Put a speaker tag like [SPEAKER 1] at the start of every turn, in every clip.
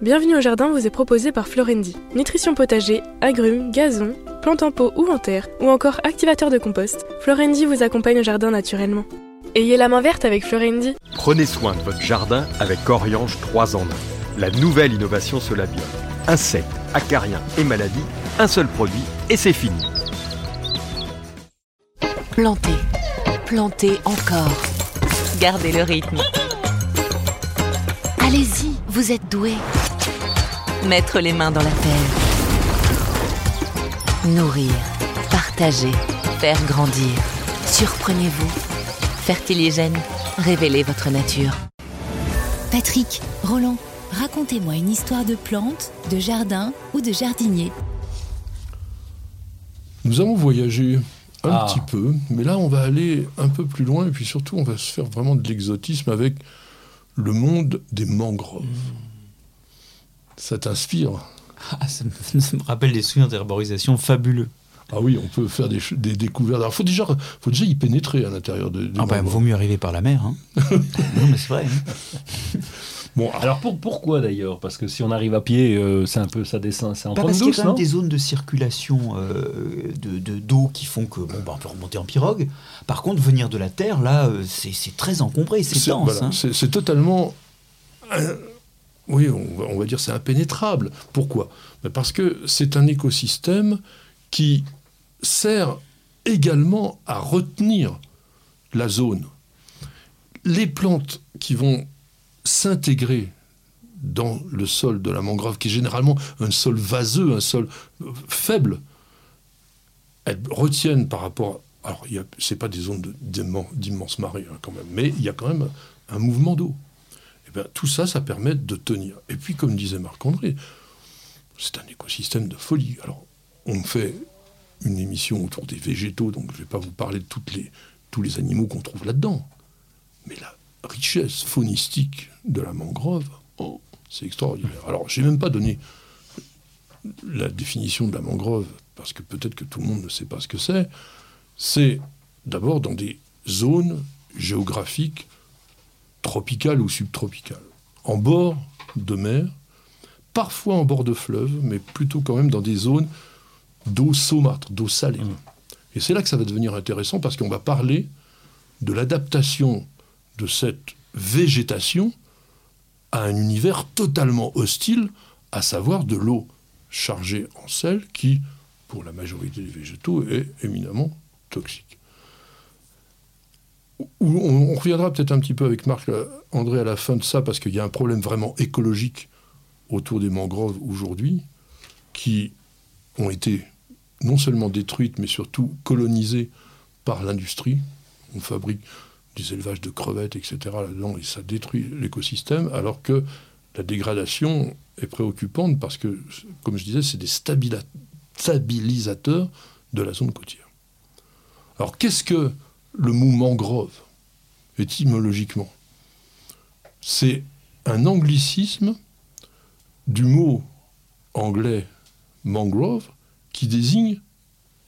[SPEAKER 1] Bienvenue au jardin vous est proposé par Florendi. Nutrition potager, agrumes, gazon, plantes en pot ou en terre, ou encore activateur de compost, Florendi vous accompagne au jardin naturellement. Ayez la main verte avec Florendi.
[SPEAKER 2] Prenez soin de votre jardin avec Oriange 3 en 1. La nouvelle innovation Solabio. Insectes, acariens et maladies, un seul produit et c'est fini.
[SPEAKER 3] Plantez, plantez encore. Gardez le rythme. Allez-y, vous êtes doué. Mettre les mains dans la terre. Nourrir, partager, faire grandir. Surprenez-vous. Fertiligène, révélez votre nature.
[SPEAKER 4] Patrick, Roland, racontez-moi une histoire de plantes, de jardin ou de jardinier.
[SPEAKER 5] Nous avons voyagé un
[SPEAKER 6] Ah.
[SPEAKER 5] petit peu, mais là on va aller un peu plus loin et puis surtout on va se faire vraiment de l'exotisme avec le monde des mangroves. Ça t'inspire
[SPEAKER 6] Ah, ça, me, ça me rappelle des souvenirs d'herborisation fabuleux.
[SPEAKER 5] Ah oui, on peut faire des, découvertes. Alors, faut déjà, faut déjà y pénétrer à l'intérieur de. des
[SPEAKER 6] Ah bah, vaut mieux arriver par la mer. Hein. non, mais c'est vrai. hein.
[SPEAKER 5] Bon,
[SPEAKER 7] Alors pour, pourquoi d'ailleurs? Parce que si on arrive à pied, euh, c'est un peu ça descend, c'est en
[SPEAKER 6] parce qu'il y a quand même des zones de circulation euh, de de- d'eau qui font que bon, bah, on peut remonter en pirogue. Par contre, venir de la terre, là, euh, c'est très encombré, c'est dense.
[SPEAKER 5] voilà,
[SPEAKER 6] hein.
[SPEAKER 5] c'est- c'est totalement. Oui, on va, on va dire c'est impénétrable. Pourquoi? Ben Parce que c'est un écosystème qui sert également à retenir la zone. Les plantes qui vont s'intégrer dans le sol de la mangrove, qui est généralement un sol vaseux, un sol faible, elles retiennent par rapport. Alors, ce n'est pas des zones d'immenses marées hein, quand même, mais il y a quand même un mouvement d'eau. Et bien, tout ça, ça permet de tenir. Et puis, comme disait Marc-André, c'est un écosystème de folie. Alors, on fait une émission autour des végétaux, donc je ne vais pas vous parler de les, tous les animaux qu'on trouve là-dedans. Mais la richesse faunistique de la mangrove, oh, c'est extraordinaire. Alors, je n'ai même pas donné la définition de la mangrove, parce que peut-être que tout le monde ne sait pas ce que c'est. C'est d'abord dans des zones géographiques tropicales ou subtropicales, en bord de mer, parfois en bord de fleuve, mais plutôt quand même dans des zones d'eau saumâtre, d'eau salée. Et c'est là que ça va devenir intéressant parce qu'on va parler de l'adaptation de cette végétation à un univers totalement hostile, à savoir de l'eau chargée en sel qui, pour la majorité des végétaux, est éminemment toxique. On, on reviendra peut-être un petit peu avec Marc euh, André à la fin de ça, parce qu'il y a un problème vraiment écologique autour des mangroves aujourd'hui, qui ont été non seulement détruites, mais surtout colonisées par l'industrie. On fabrique des élevages de crevettes, etc. là-dedans, et ça détruit l'écosystème, alors que la dégradation est préoccupante parce que, comme je disais, c'est des stabilisateurs de la zone côtière. Alors, qu'est-ce que le mot mangrove, étymologiquement C'est un anglicisme du mot anglais mangrove qui désigne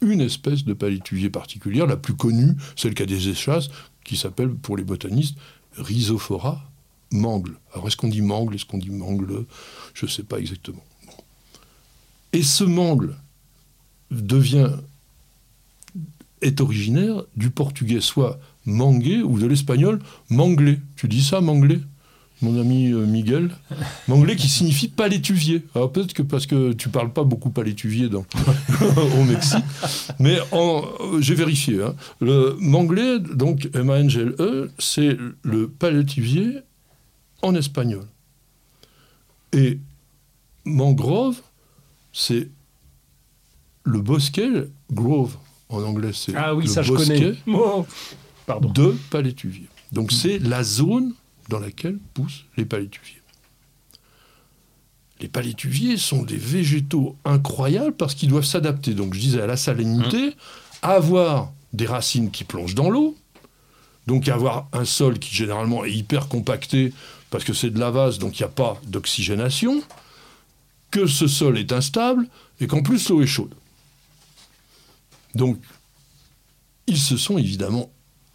[SPEAKER 5] une espèce de palétuvier particulière, la plus connue, celle qui a des échasses, qui s'appelle pour les botanistes Rhizophora mangle. Alors est-ce qu'on dit mangle, est-ce qu'on dit mangle? Je ne sais pas exactement. Et ce mangle devient est originaire du portugais soit mangué ou de l'espagnol manglé. Tu dis ça manglé mon ami euh, Miguel, manglé qui signifie palétuvier. Alors peut-être que parce que tu parles pas beaucoup palétuvier dans, au Mexique, mais euh, j'ai vérifié. hein. Le manglé, donc M-A-N-G-L-E, c'est le palétuvier en espagnol. Et mangrove, c'est le bosquet, grove en anglais, c'est
[SPEAKER 7] Ah oui,
[SPEAKER 5] le
[SPEAKER 7] ça je
[SPEAKER 5] bosquet
[SPEAKER 7] connais. Oh, Pardon.
[SPEAKER 5] de palétuvier. Donc c'est la zone dans laquelle poussent les palétuviers. Les palétuviers sont des végétaux incroyables parce qu'ils doivent s'adapter, donc je disais, à la salinité, avoir des racines qui plongent dans l'eau, donc avoir un sol qui généralement est hyper compacté parce que c'est de la vase, donc il n'y a pas d'oxygénation, que ce sol est instable et qu'en plus l'eau est chaude. Donc ils se sont évidemment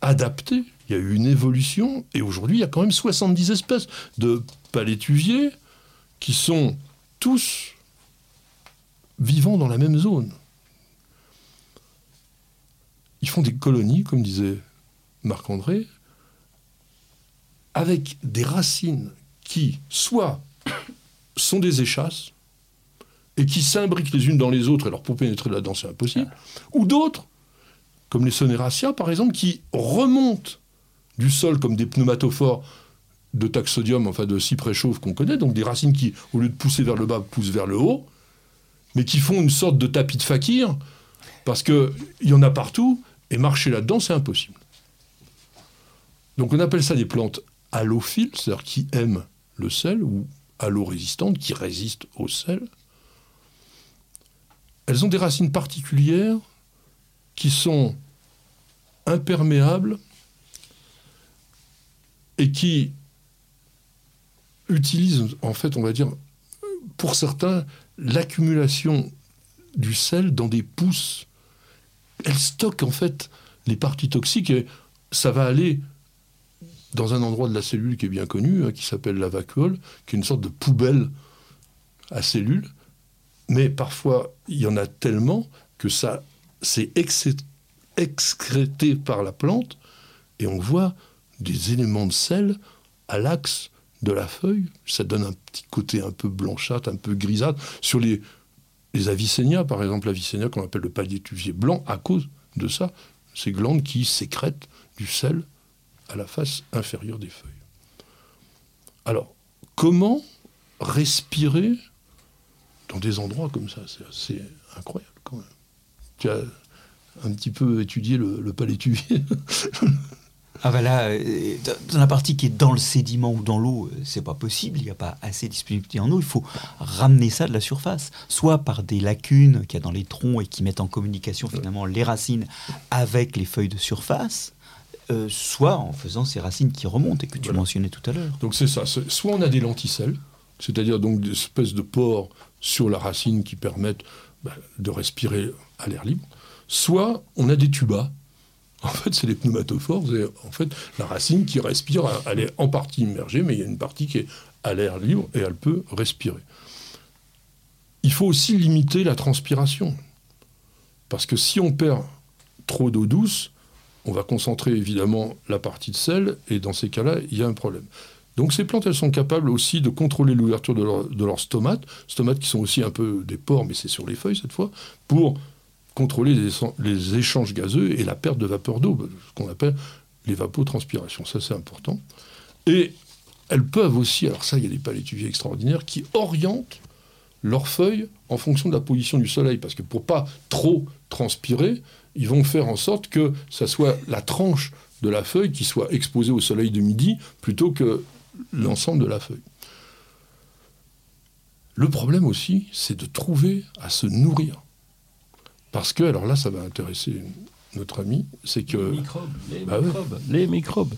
[SPEAKER 5] adaptés. Il y a eu une évolution et aujourd'hui il y a quand même 70 espèces de palétuviers qui sont tous vivant dans la même zone. Ils font des colonies, comme disait Marc-André, avec des racines qui, soit sont des échasses, et qui s'imbriquent les unes dans les autres, alors pour pénétrer là-dedans, c'est impossible, ou d'autres, comme les Soneraceae par exemple, qui remontent du sol comme des pneumatophores de taxodium, enfin de cyprès chauve qu'on connaît, donc des racines qui, au lieu de pousser vers le bas, poussent vers le haut, mais qui font une sorte de tapis de fakir, parce qu'il y en a partout, et marcher là-dedans, c'est impossible. Donc on appelle ça des plantes halophiles, c'est-à-dire qui aiment le sel, ou halo-résistantes, qui résistent au sel. Elles ont des racines particulières qui sont imperméables et qui utilisent, en fait, on va dire, pour certains, l'accumulation du sel dans des pousses. Elles stockent, en fait, les parties toxiques et ça va aller dans un endroit de la cellule qui est bien connu, hein, qui s'appelle la vacuole, qui est une sorte de poubelle à cellules. Mais parfois, il y en a tellement que ça c'est excrété par la plante et on voit des éléments de sel à l'axe de la feuille. Ça donne un petit côté un peu blanchâtre, un peu grisâtre. Sur les, les par exemple, l'Avicennia qu'on appelle le palétuvier blanc, à cause de ça, ces glandes qui sécrètent du sel à la face inférieure des feuilles. Alors, comment respirer dans des endroits comme ça C'est assez incroyable quand même. Tu as un petit peu étudié le, le palétuvier
[SPEAKER 6] Ah bah là, euh, dans la partie qui est dans le sédiment ou dans l'eau, euh, c'est pas possible, il n'y a pas assez de disponibilité en eau, il faut ramener ça de la surface, soit par des lacunes qu'il y a dans les troncs et qui mettent en communication finalement les racines avec les feuilles de surface, euh, soit en faisant ces racines qui remontent et que tu mentionnais tout à l'heure.
[SPEAKER 5] Donc c'est ça, soit on a des lenticelles, c'est-à-dire donc des espèces de pores sur la racine qui permettent bah, de respirer à l'air libre, soit on a des tubas en fait, c'est les pneumatophores. en fait, la racine qui respire, elle est en partie immergée, mais il y a une partie qui est à l'air libre et elle peut respirer. Il faut aussi limiter la transpiration. Parce que si on perd trop d'eau douce, on va concentrer évidemment la partie de sel, et dans ces cas-là, il y a un problème. Donc ces plantes, elles sont capables aussi de contrôler l'ouverture de, leurs stomates, stomates qui sont aussi un peu des pores, mais c'est sur les feuilles cette fois, pour contrôler les, échanges gazeux et la perte de vapeur d'eau, ce qu'on appelle l'évapotranspiration. Ça, c'est important. Et elles peuvent aussi, alors ça, il y a des palétuviers extraordinaires qui orientent leurs feuilles en fonction de la position du soleil. Parce que pour pas trop transpirer, ils vont faire en sorte que ça soit la tranche de la feuille qui soit exposée au soleil de midi plutôt que l'ensemble de la feuille. Le problème aussi, c'est de trouver à se nourrir. Parce que, alors là, ça va intéresser notre ami, c'est que...
[SPEAKER 7] Les microbes, les bah microbes, les microbes.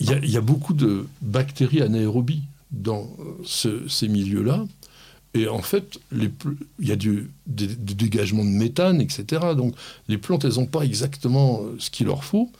[SPEAKER 5] Il y, a, beaucoup de bactéries anaérobies dans ces milieux-là. Et en fait, il y a du, des, dégagements de méthane, etc. Donc les plantes, elles n'ont pas exactement euh, ce qu'il leur faut.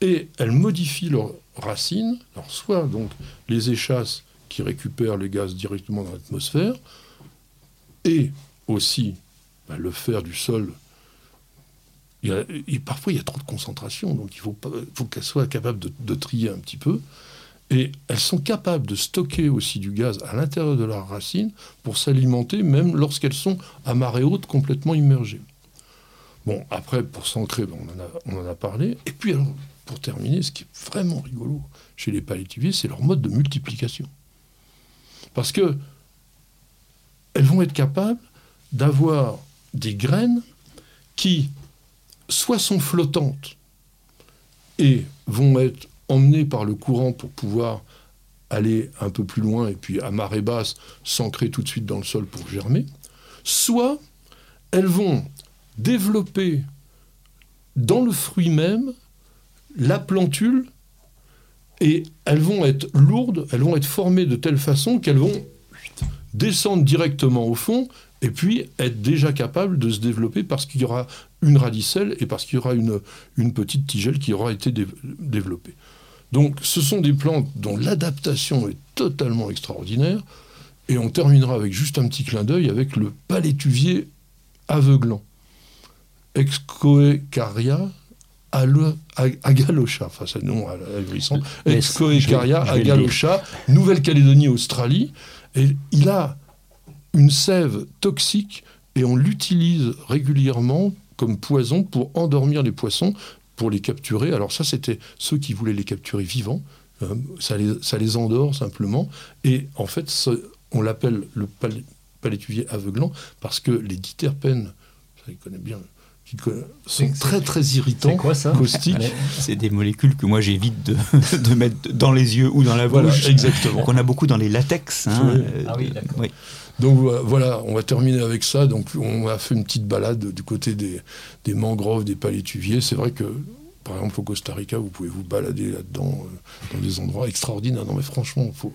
[SPEAKER 5] Et elles modifient leurs racines. Alors soit donc les échasses qui récupèrent les gaz directement dans l'atmosphère, et aussi bah, le fer du sol, parfois il y a trop de concentration, donc il faut, faut qu'elles soient capables de, trier un petit peu. Et elles sont capables de stocker aussi du gaz à l'intérieur de leurs racines pour s'alimenter, même lorsqu'elles sont à marée haute, complètement immergées. Bon, après, pour s'ancrer, ben, on, en a, parlé. Et puis, pour terminer, ce qui est vraiment rigolo chez les palétuviers, c'est leur mode de multiplication. Parce que elles vont être capables d'avoir des graines qui soit sont flottantes et vont être emmenées par le courant pour pouvoir aller un peu plus loin et puis à marée basse s'ancrer tout de suite dans le sol pour germer, soit elles vont développer dans le fruit même la plantule et elles vont être lourdes, elles vont être formées de telle façon qu'elles vont descendre directement au fond et puis être déjà capable de se développer parce qu'il y aura une radicelle et parce qu'il y aura une petite tigelle qui aura été développée. Donc ce sont des plantes dont l'adaptation est totalement extraordinaire Et on terminera avec juste un petit clin d'œil avec le palétuvier aveuglant. Excoecaria agalocha, enfin c'est le nom ahurissant. Excoecaria agalocha, Nouvelle-Calédonie, Australie. Et il a une sève toxique et on l'utilise régulièrement comme poison pour endormir les poissons, pour les capturer. Alors ça, c'était ceux qui voulaient les capturer vivants. Euh, ça, les, ça, les, endort simplement. Et en fait, on l'appelle le palétuvier aveuglant parce que les diterpènes, ça les connaît bien, qui sont très très irritants,
[SPEAKER 7] quoi, ça
[SPEAKER 5] caustiques.
[SPEAKER 6] C'est des molécules que moi j'évite de, de, mettre dans les yeux ou dans la bouche.
[SPEAKER 5] Voilà, exactement.
[SPEAKER 6] Qu'on a beaucoup dans les latex. Hein,
[SPEAKER 7] oui. Euh, ah oui, d'accord. Oui.
[SPEAKER 5] Donc voilà, on va terminer avec ça. Donc on a fait une petite balade du côté des, des mangroves, des palétuviers. C'est vrai que, par exemple, au Costa Rica, vous pouvez vous balader là-dedans, euh, dans des endroits extraordinaires. Non mais franchement, il faut,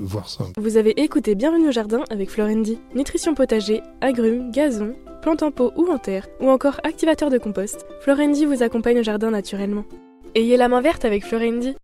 [SPEAKER 5] voir ça.
[SPEAKER 1] Vous avez écouté Bienvenue au jardin avec Florendi. Nutrition potager, agrumes, gazon, plantes en pot ou en terre, ou encore activateur de compost. Florendi vous accompagne au jardin naturellement. Ayez la main verte avec Florendi.